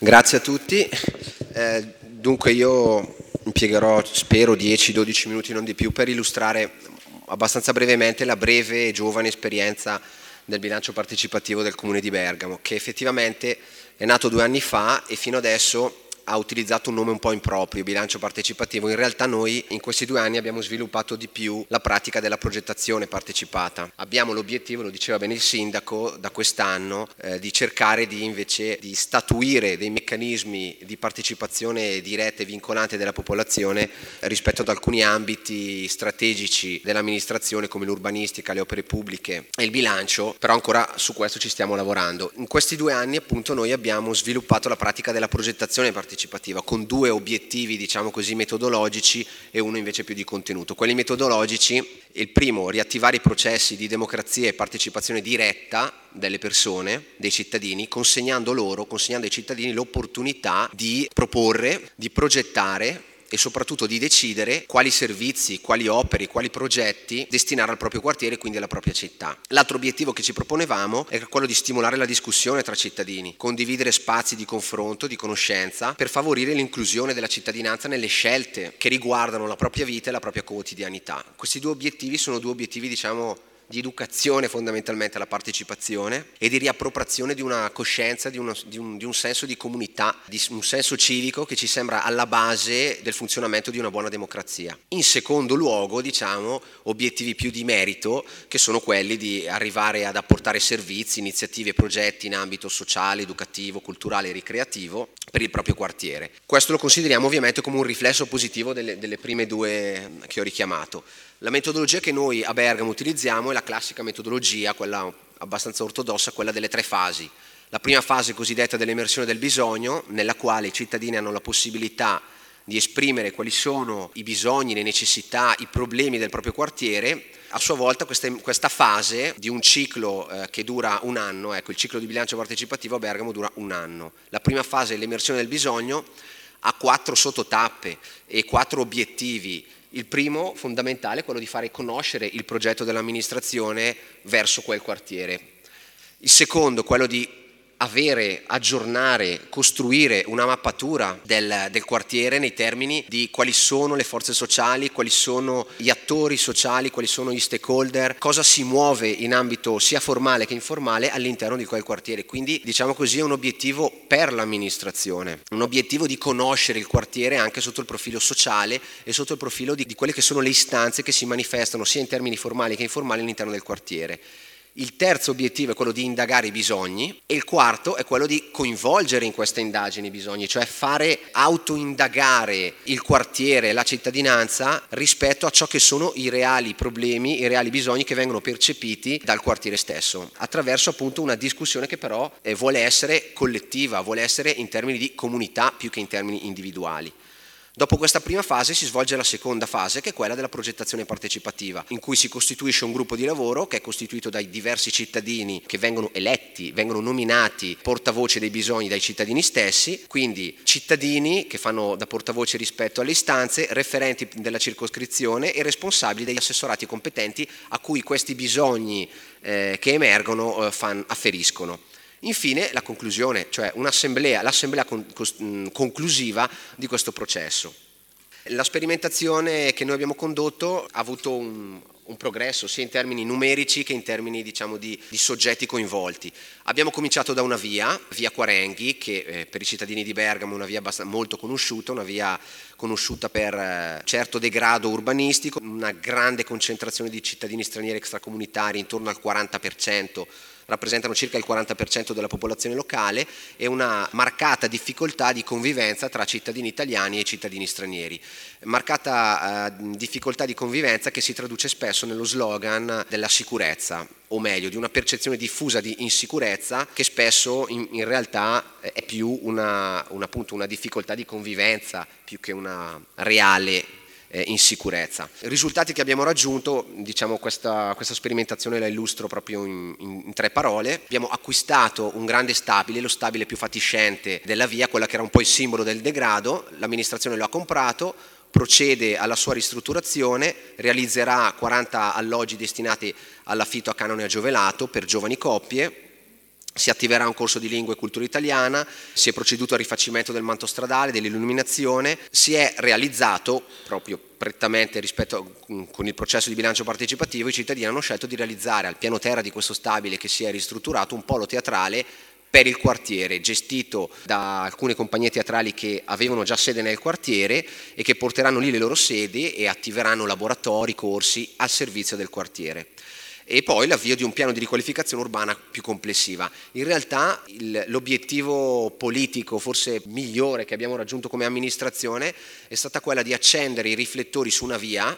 Grazie a tutti. Eh, dunque io impiegherò, spero, 10-12 minuti, non di più, per illustrare abbastanza brevemente la breve e giovane esperienza del bilancio partecipativo del Comune di Bergamo, che effettivamente è nato due anni fa e fino adesso ha utilizzato un nome un po' improprio, bilancio partecipativo. In realtà noi in questi due anni abbiamo sviluppato di più la pratica della progettazione partecipata. Abbiamo l'obiettivo, lo diceva bene il sindaco, da quest'anno eh, di cercare di invece di statuire dei meccanismi di partecipazione diretta e vincolante della popolazione rispetto ad alcuni ambiti strategici dell'amministrazione come l'urbanistica, le opere pubbliche e il bilancio, però ancora su questo ci stiamo lavorando. In questi due anni appunto noi abbiamo sviluppato la pratica della progettazione partecipativa partecipativa con due obiettivi diciamo così metodologici e uno invece più di contenuto. Quelli metodologici, il primo riattivare i processi di democrazia e partecipazione diretta delle persone, dei cittadini, consegnando loro, consegnando ai cittadini l'opportunità di proporre, di progettare e soprattutto di decidere quali servizi, quali opere, quali progetti destinare al proprio quartiere e quindi alla propria città. L'altro obiettivo che ci proponevamo è quello di stimolare la discussione tra cittadini, condividere spazi di confronto, di conoscenza per favorire l'inclusione della cittadinanza nelle scelte che riguardano la propria vita e la propria quotidianità. Questi due obiettivi sono due obiettivi diciamo di educazione fondamentalmente alla partecipazione e di riappropriazione di una coscienza, di, uno, di, un, di, un, senso di comunità, di un senso civico che ci sembra alla base del funzionamento di una buona democrazia. In secondo luogo, diciamo, obiettivi più di merito, che sono quelli di arrivare ad apportare servizi, iniziative e progetti in ambito sociale, educativo, culturale e ricreativo per il proprio quartiere. Questo lo consideriamo ovviamente come un riflesso positivo delle, delle prime due che ho richiamato. La metodologia che noi a Bergamo utilizziamo è la classica metodologia, quella abbastanza ortodossa, quella delle tre fasi. La prima fase cosiddetta dell'emersione del bisogno, nella quale i cittadini hanno la possibilità di esprimere quali sono i bisogni, le necessità, i problemi del proprio quartiere. A sua volta questa, questa fase di un ciclo eh, che dura un anno, ecco il ciclo di bilancio partecipativo a Bergamo dura un anno. La prima fase, l'emersione del bisogno, ha quattro sottotappe e quattro obiettivi il primo, fondamentale, è quello di fare conoscere il progetto dell'amministrazione verso quel quartiere. Il secondo, quello di avere, aggiornare, costruire una mappatura del, del, quartiere nei termini di quali sono le forze sociali, quali sono gli attori sociali, quali sono gli stakeholder, cosa si muove in ambito sia formale che informale all'interno di quel quartiere. Quindi diciamo così è un obiettivo per l'amministrazione, un obiettivo di conoscere il quartiere anche sotto il profilo sociale e sotto il profilo di, di quelle che sono le istanze che si manifestano sia in termini formali che informali all'interno del quartiere. Il terzo obiettivo è quello di indagare i bisogni e il quarto è quello di coinvolgere in queste indagini i bisogni, cioè fare autoindagare il quartiere, la cittadinanza rispetto a ciò che sono i reali problemi, i reali bisogni che vengono percepiti dal quartiere stesso, attraverso appunto una discussione che però eh, vuole essere collettiva, vuole essere in termini di comunità più che in termini individuali. Dopo questa prima fase si svolge la seconda fase, che è quella della progettazione partecipativa, in cui si costituisce un gruppo di lavoro che è costituito dai diversi cittadini che vengono eletti, vengono nominati portavoce dei bisogni dai cittadini stessi, quindi cittadini che fanno da portavoce rispetto alle istanze, referenti della circoscrizione e responsabili degli assessorati competenti a cui questi bisogni eh, che emergono eh, fan, afferiscono. Infine la conclusione, cioè l'assemblea con, con, conclusiva di questo processo. La sperimentazione che noi abbiamo condotto ha avuto un, un progresso sia in termini numerici che in termini diciamo, di, di, soggetti coinvolti. Abbiamo cominciato da una via, via Quarenghi, che eh, per i cittadini di Bergamo è una via molto conosciuta, una via conosciuta per eh, certo degrado urbanistico, una grande concentrazione di cittadini stranieri extracomunitari, intorno al 40% rappresentano circa il 40% della popolazione locale e una marcata difficoltà di convivenza tra cittadini italiani e cittadini stranieri. Marcata eh, difficoltà di convivenza che si traduce spesso nello slogan della sicurezza, o meglio di una percezione diffusa di insicurezza che spesso in, in realtà è più una, una, appunto, una difficoltà di convivenza più che una reale in sicurezza. I risultati che abbiamo raggiunto, diciamo questa, questa sperimentazione la illustro proprio in, in, tre parole, abbiamo acquistato un grande stabile, lo stabile più fatiscente della via, quella che era un po' il simbolo del degrado, l'amministrazione lo ha comprato, procede alla sua ristrutturazione, realizzerà 40 alloggi destinati all'affitto a canone aggiovelato per giovani coppie, si attiverà un corso di lingua e cultura italiana, si è proceduto al rifacimento del manto stradale, dell'illuminazione, si è realizzato proprio prettamente rispetto a, con il processo di bilancio partecipativo, i cittadini hanno scelto di realizzare al piano terra di questo stabile che si è ristrutturato un polo teatrale per il quartiere, gestito da alcune compagnie teatrali che avevano già sede nel quartiere e che porteranno lì le loro sedi e attiveranno laboratori, corsi al servizio del quartiere e poi l'avvio di un piano di riqualificazione urbana più complessiva. In realtà il, l'obiettivo politico forse migliore che abbiamo raggiunto come amministrazione è stata quella di accendere i riflettori su una via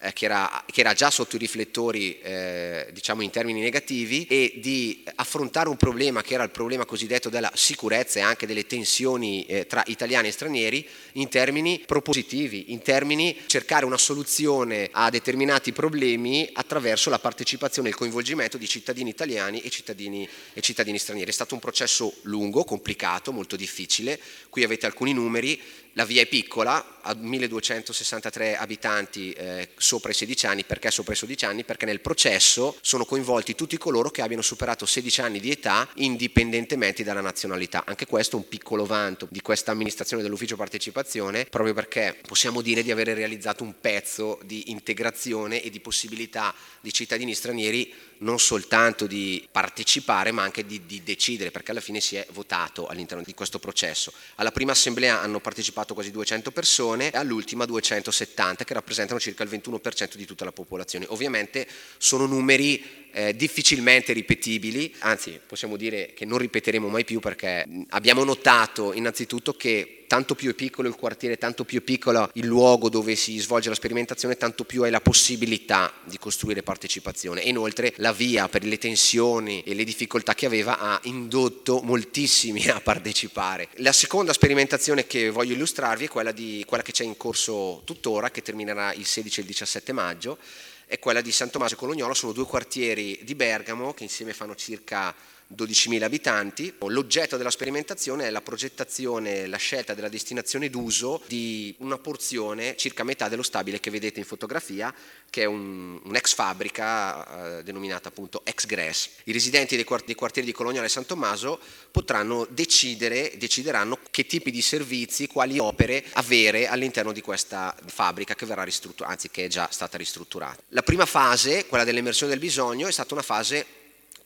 eh, che, era, che, era, già sotto i riflettori eh, diciamo in termini negativi e di affrontare un problema che era il problema cosiddetto della sicurezza e anche delle tensioni eh, tra italiani e stranieri in termini propositivi, in termini cercare una soluzione a determinati problemi attraverso la partecipazione e il coinvolgimento di cittadini italiani e cittadini, e cittadini stranieri. È stato un processo lungo, complicato, molto difficile, qui avete alcuni numeri, la via è piccola, ha 1263 abitanti eh, sopra i 16 anni, perché sopra i 16 anni? Perché nel processo sono coinvolti tutti coloro che abbiano superato 16 anni di età indipendentemente dalla nazionalità. Anche questo è un piccolo vanto di questa amministrazione dell'ufficio partecipazione, proprio perché possiamo dire di avere realizzato un pezzo di integrazione e di possibilità di cittadini stranieri non soltanto di partecipare ma anche di, di, decidere perché alla fine si è votato all'interno di questo processo. Alla prima assemblea hanno partecipato quasi 200 persone e all'ultima 270 che rappresentano circa il 21% di tutta la popolazione. Ovviamente sono numeri eh, difficilmente ripetibili, anzi possiamo dire che non ripeteremo mai più perché abbiamo notato innanzitutto che tanto più è piccolo il quartiere, tanto più è piccolo il luogo dove si svolge la sperimentazione, tanto più hai la possibilità di costruire partecipazione. E inoltre la via per le tensioni e le difficoltà che aveva ha indotto moltissimi a partecipare. La seconda sperimentazione che voglio illustrarvi è quella, di, quella che c'è in corso tuttora, che terminerà il 16 e il 17 maggio, è quella di San Tommaso e Colognolo, sono due quartieri di Bergamo che insieme fanno circa 12.000 abitanti. L'oggetto della sperimentazione è la progettazione, la scelta della destinazione d'uso di una porzione, circa metà dello stabile che vedete in fotografia, che è un, un'ex fabbrica eh, denominata appunto ex Gress. I residenti dei, quart- dei quartieri di Coloniale e San Tommaso potranno decidere, decideranno che tipi di servizi, quali opere avere all'interno di questa fabbrica che verrà ristrutturata, anzi che è già stata ristrutturata. La prima fase, quella dell'emersione del bisogno, è stata una fase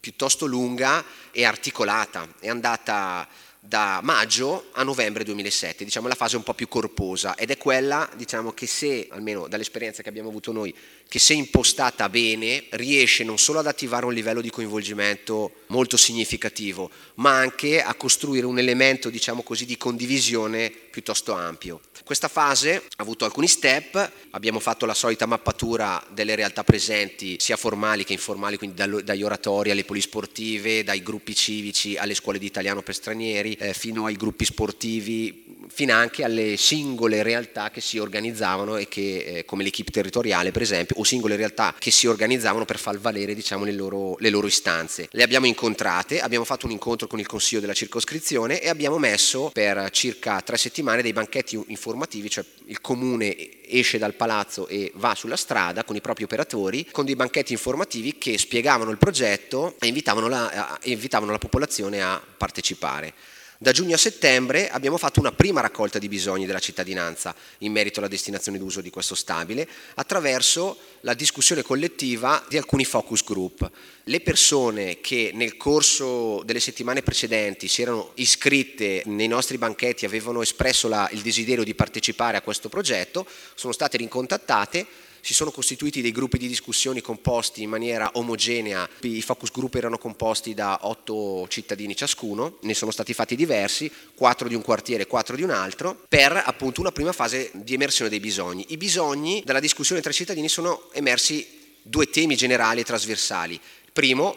piuttosto lunga e articolata, è andata da maggio a novembre 2007, diciamo la fase un po' più corposa ed è quella diciamo, che se, almeno dall'esperienza che abbiamo avuto noi, che se impostata bene riesce non solo ad attivare un livello di coinvolgimento molto significativo, ma anche a costruire un elemento diciamo così, di condivisione piuttosto ampio. Questa fase ha avuto alcuni step, abbiamo fatto la solita mappatura delle realtà presenti, sia formali che informali, quindi dagli oratori alle polisportive, dai gruppi civici alle scuole di italiano per stranieri, eh, fino ai gruppi sportivi, fino anche alle singole realtà che si organizzavano e che, eh, come l'equipe territoriale per esempio, o singole realtà che si organizzavano per far valere diciamo, le, loro, le loro istanze. Le abbiamo incontrate, abbiamo fatto un incontro con il consiglio della circoscrizione e abbiamo messo per circa tre settimane dei banchetti informativi, cioè il comune esce dal palazzo e va sulla strada con i propri operatori, con dei banchetti informativi che spiegavano il progetto e invitavano la, invitavano la popolazione a partecipare. Da giugno a settembre abbiamo fatto una prima raccolta di bisogni della cittadinanza in merito alla destinazione d'uso di questo stabile attraverso la discussione collettiva di alcuni focus group. Le persone che nel corso delle settimane precedenti si erano iscritte nei nostri banchetti, avevano espresso la, il desiderio di partecipare a questo progetto, sono state rincontattate si sono costituiti dei gruppi di discussioni composti in maniera omogenea, i focus group erano composti da otto cittadini ciascuno, ne sono stati fatti diversi, quattro di un quartiere e quattro di un altro, per appunto una prima fase di emersione dei bisogni. I bisogni dalla discussione tra i cittadini sono emersi due temi generali e trasversali. Primo,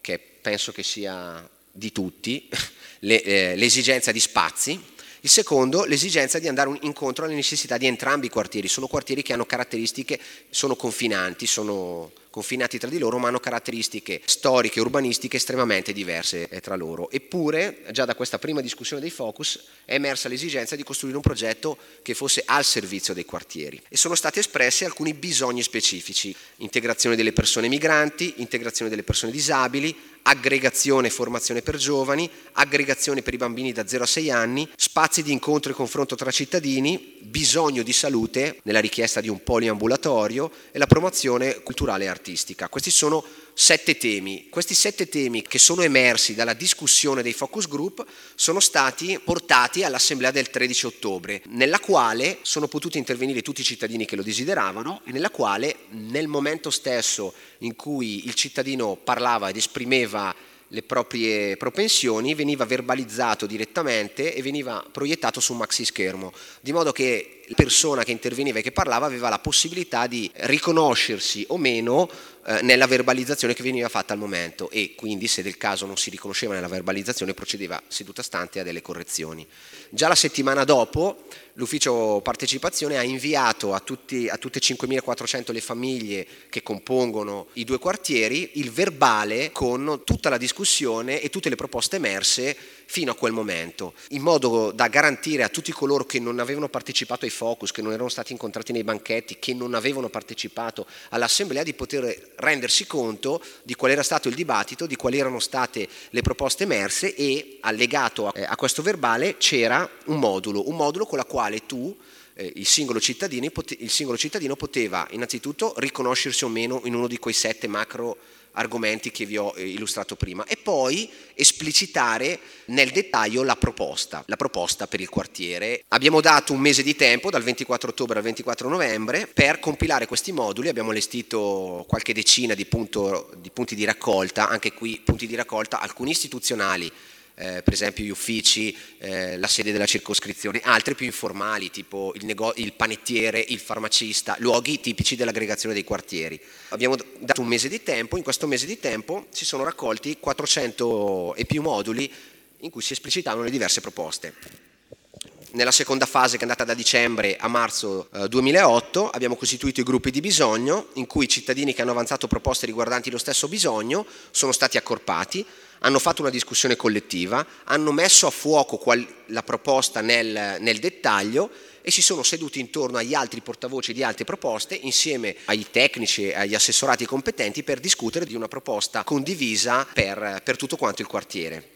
che penso che sia di tutti, eh, l'esigenza di spazi, il secondo, l'esigenza di andare incontro alle necessità di entrambi i quartieri. Sono quartieri che hanno caratteristiche, sono confinanti, sono confinati tra di loro, ma hanno caratteristiche storiche e urbanistiche estremamente diverse eh, tra loro. Eppure, già da questa prima discussione dei focus, è emersa l'esigenza di costruire un progetto che fosse al servizio dei quartieri. E sono stati espressi alcuni bisogni specifici, integrazione delle persone migranti, integrazione delle persone disabili, aggregazione e formazione per giovani, aggregazione per i bambini da 0 a 6 anni, spazi di incontro e confronto tra cittadini, bisogno di salute nella richiesta di un poliambulatorio e la promozione culturale e artistica. Questi sono sette temi. Questi sette temi che sono emersi dalla discussione dei focus group sono stati portati all'assemblea del 13 ottobre, nella quale sono potuti intervenire tutti i cittadini che lo desideravano e nella quale nel momento stesso in cui il cittadino parlava ed esprimeva le proprie propensioni veniva verbalizzato direttamente e veniva proiettato su un maxi schermo, di modo che persona che interveniva e che parlava aveva la possibilità di riconoscersi o meno eh, nella verbalizzazione che veniva fatta al momento e quindi se del caso non si riconosceva nella verbalizzazione procedeva seduta stante a delle correzioni. Già la settimana dopo l'ufficio partecipazione ha inviato a, tutti, a tutte 5.400 le famiglie che compongono i due quartieri il verbale con tutta la discussione e tutte le proposte emerse fino a quel momento, in modo da garantire a tutti coloro che non avevano partecipato ai focus, che non erano stati incontrati nei banchetti, che non avevano partecipato all'assemblea di poter rendersi conto di qual era stato il dibattito, di quali erano state le proposte emerse e allegato a, eh, questo verbale c'era un modulo, un modulo con la quale tu eh, il, singolo il, singolo cittadino poteva innanzitutto riconoscersi o meno in uno di quei sette macro argomenti che vi ho eh, illustrato prima e poi esplicitare nel dettaglio la proposta, la proposta per il quartiere. Abbiamo dato un mese di tempo, dal 24 ottobre al 24 novembre, per compilare questi moduli, abbiamo allestito qualche decina di, punto, di punti di raccolta, anche qui punti di raccolta, alcuni istituzionali, eh, per esempio gli uffici, eh, la sede della circoscrizione, altri più informali, tipo il, nego- il, panettiere, il farmacista, luoghi tipici dell'aggregazione dei quartieri. Abbiamo dato un mese di tempo, in questo mese di tempo si sono raccolti 400 e più moduli in cui si esplicitavano le diverse proposte. Nella seconda fase, che è andata da dicembre a marzo eh, 2008, abbiamo costituito i gruppi di bisogno, in cui i cittadini che hanno avanzato proposte riguardanti lo stesso bisogno sono stati accorpati, hanno fatto una discussione collettiva, hanno messo a fuoco qual- la proposta nel, nel dettaglio e si sono seduti intorno agli altri portavoci di altre proposte insieme ai tecnici e agli assessorati competenti per discutere di una proposta condivisa per, per tutto quanto il quartiere.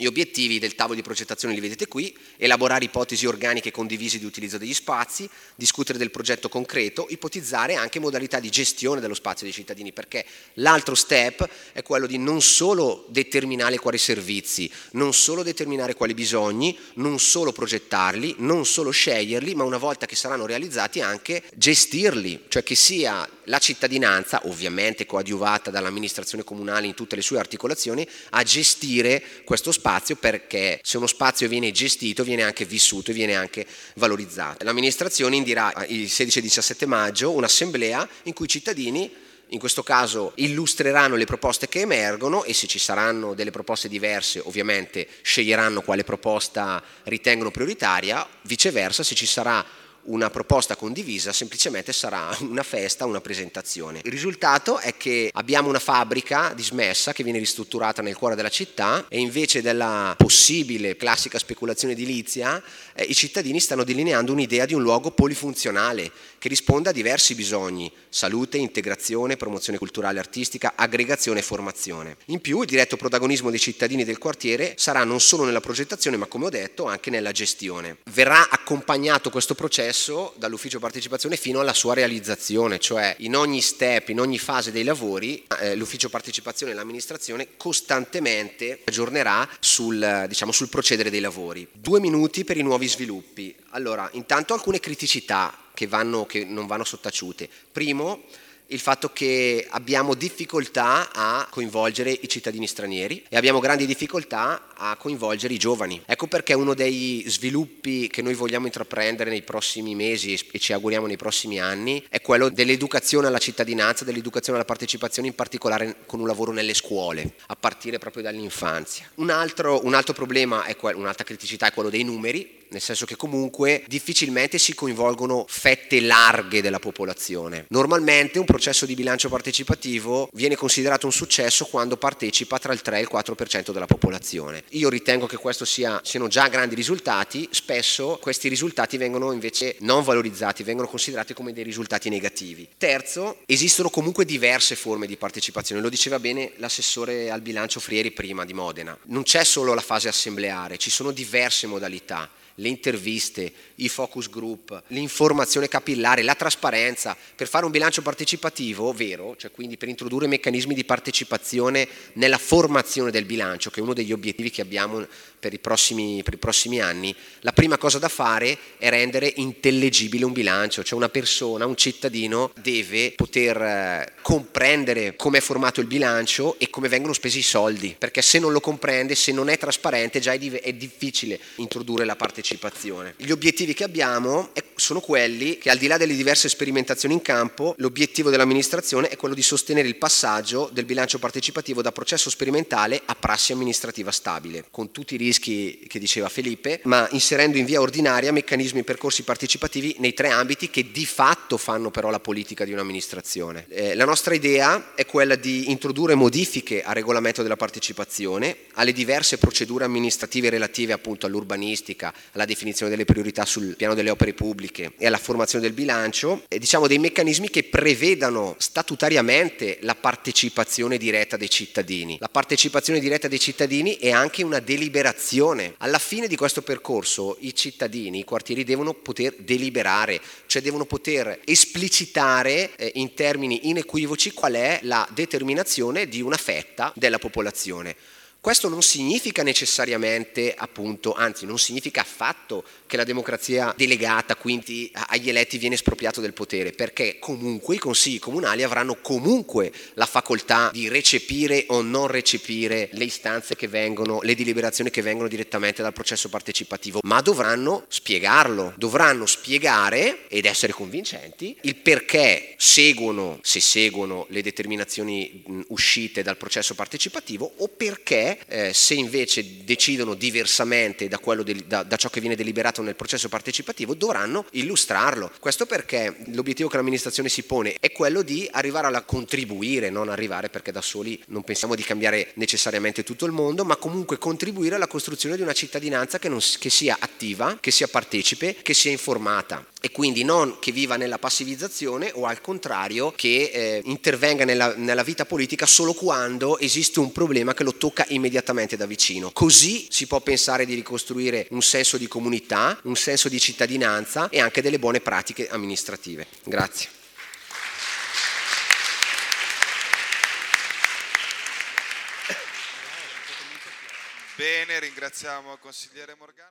Gli obiettivi del tavolo di progettazione li vedete qui, elaborare ipotesi organiche condivise di utilizzo degli spazi, discutere del progetto concreto, ipotizzare anche modalità di gestione dello spazio dei cittadini, perché l'altro step è quello di non solo determinare quali servizi, non solo determinare quali bisogni, non solo progettarli, non solo sceglierli, ma una volta che saranno realizzati anche gestirli, cioè che sia la cittadinanza, ovviamente coadiuvata dall'amministrazione comunale in tutte le sue articolazioni, a gestire questo spazio perché se uno spazio viene gestito viene anche vissuto e viene anche valorizzato. L'amministrazione indirà il 16 e 17 maggio un'assemblea in cui i cittadini in questo caso illustreranno le proposte che emergono e se ci saranno delle proposte diverse ovviamente sceglieranno quale proposta ritengono prioritaria, viceversa se ci sarà una proposta condivisa, semplicemente sarà una festa, una presentazione. Il risultato è che abbiamo una fabbrica dismessa che viene ristrutturata nel cuore della città e invece della possibile classica speculazione edilizia, eh, i cittadini stanno delineando un'idea di un luogo polifunzionale che risponda a diversi bisogni, salute, integrazione, promozione culturale e artistica, aggregazione e formazione. In più il diretto protagonismo dei cittadini del quartiere sarà non solo nella progettazione ma come ho detto anche nella gestione. Verrà accompagnato questo processo processo dall'ufficio partecipazione fino alla sua realizzazione, cioè in ogni step, in ogni fase dei lavori, eh, l'ufficio partecipazione e l'amministrazione costantemente aggiornerà sul, diciamo, sul procedere dei lavori. Due minuti per i nuovi sviluppi. Allora, intanto alcune criticità che, vanno, che non vanno sottaciute. Primo, il fatto che abbiamo difficoltà a coinvolgere i cittadini stranieri e abbiamo grandi difficoltà a coinvolgere i giovani. Ecco perché uno dei sviluppi che noi vogliamo intraprendere nei prossimi mesi e ci auguriamo nei prossimi anni è quello dell'educazione alla cittadinanza, dell'educazione alla partecipazione, in particolare con un lavoro nelle scuole, a partire proprio dall'infanzia. Un altro, un altro problema, que- un'altra criticità è quello dei numeri nel senso che comunque difficilmente si coinvolgono fette larghe della popolazione. Normalmente un processo di bilancio partecipativo viene considerato un successo quando partecipa tra il 3 e il 4% della popolazione. Io ritengo che questo sia, siano già grandi risultati, spesso questi risultati vengono invece non valorizzati, vengono considerati come dei risultati negativi. Terzo, esistono comunque diverse forme di partecipazione, lo diceva bene l'assessore al bilancio Frieri prima di Modena. Non c'è solo la fase assembleare, ci sono diverse modalità le interviste, i focus group, l'informazione capillare, la trasparenza, per fare un bilancio partecipativo vero, cioè quindi per introdurre meccanismi di partecipazione nella formazione del bilancio, che è uno degli obiettivi che abbiamo per i prossimi, per i prossimi anni, la prima cosa da fare è rendere intellegibile un bilancio, cioè una persona, un cittadino deve poter eh, comprendere come è formato il bilancio e come vengono spesi i soldi, perché se non lo comprende, se non è trasparente, già è, difficile introdurre la partecipazione. Gli obiettivi che abbiamo sono quelli che al di là delle diverse sperimentazioni in campo, l'obiettivo dell'amministrazione è quello di sostenere il passaggio del bilancio partecipativo da processo sperimentale a prassi amministrativa stabile, con tutti i rischi che diceva Felipe, ma inserendo in via ordinaria meccanismi e percorsi partecipativi nei tre ambiti che di fatto fanno però la politica di un'amministrazione. Eh, la nostra idea è quella di introdurre modifiche al regolamento della partecipazione, alle diverse procedure amministrative relative appunto all'urbanistica, alla definizione delle priorità sul piano delle opere pubbliche e alla formazione del bilancio, e diciamo dei meccanismi che prevedano statutariamente la partecipazione diretta dei cittadini. La partecipazione diretta dei cittadini è anche una deliberazione deliberazione. Alla fine di questo percorso i cittadini, i quartieri devono poter deliberare, cioè devono poter esplicitare eh, in termini inequivoci qual è la determinazione di una fetta della popolazione. Questo non significa necessariamente, appunto, anzi non significa affatto che la democrazia delegata, quindi agli eletti, viene espropriato del potere, perché comunque i consigli comunali avranno comunque la facoltà di recepire o non recepire le istanze che vengono, le deliberazioni che vengono direttamente dal processo partecipativo, ma dovranno spiegarlo, dovranno spiegare ed essere convincenti il perché seguono, se seguono le determinazioni uscite dal processo partecipativo o perché eh, se invece decidono diversamente da, del, da, da, ciò che viene deliberato nel processo partecipativo, dovranno illustrarlo. Questo perché l'obiettivo che l'amministrazione si pone è quello di arrivare a contribuire, non arrivare perché da soli non pensiamo di cambiare necessariamente tutto il mondo, ma comunque contribuire alla costruzione di una cittadinanza che, non, che sia attiva, che sia partecipe, che sia informata e quindi non che viva nella passivizzazione o al contrario che eh, intervenga nella, nella, vita politica solo quando esiste un problema che lo tocca immediatamente da vicino. Così si può pensare di ricostruire un senso di comunità, un senso di cittadinanza e anche delle buone pratiche amministrative. Grazie. Bene, ringraziamo il consigliere Morgano.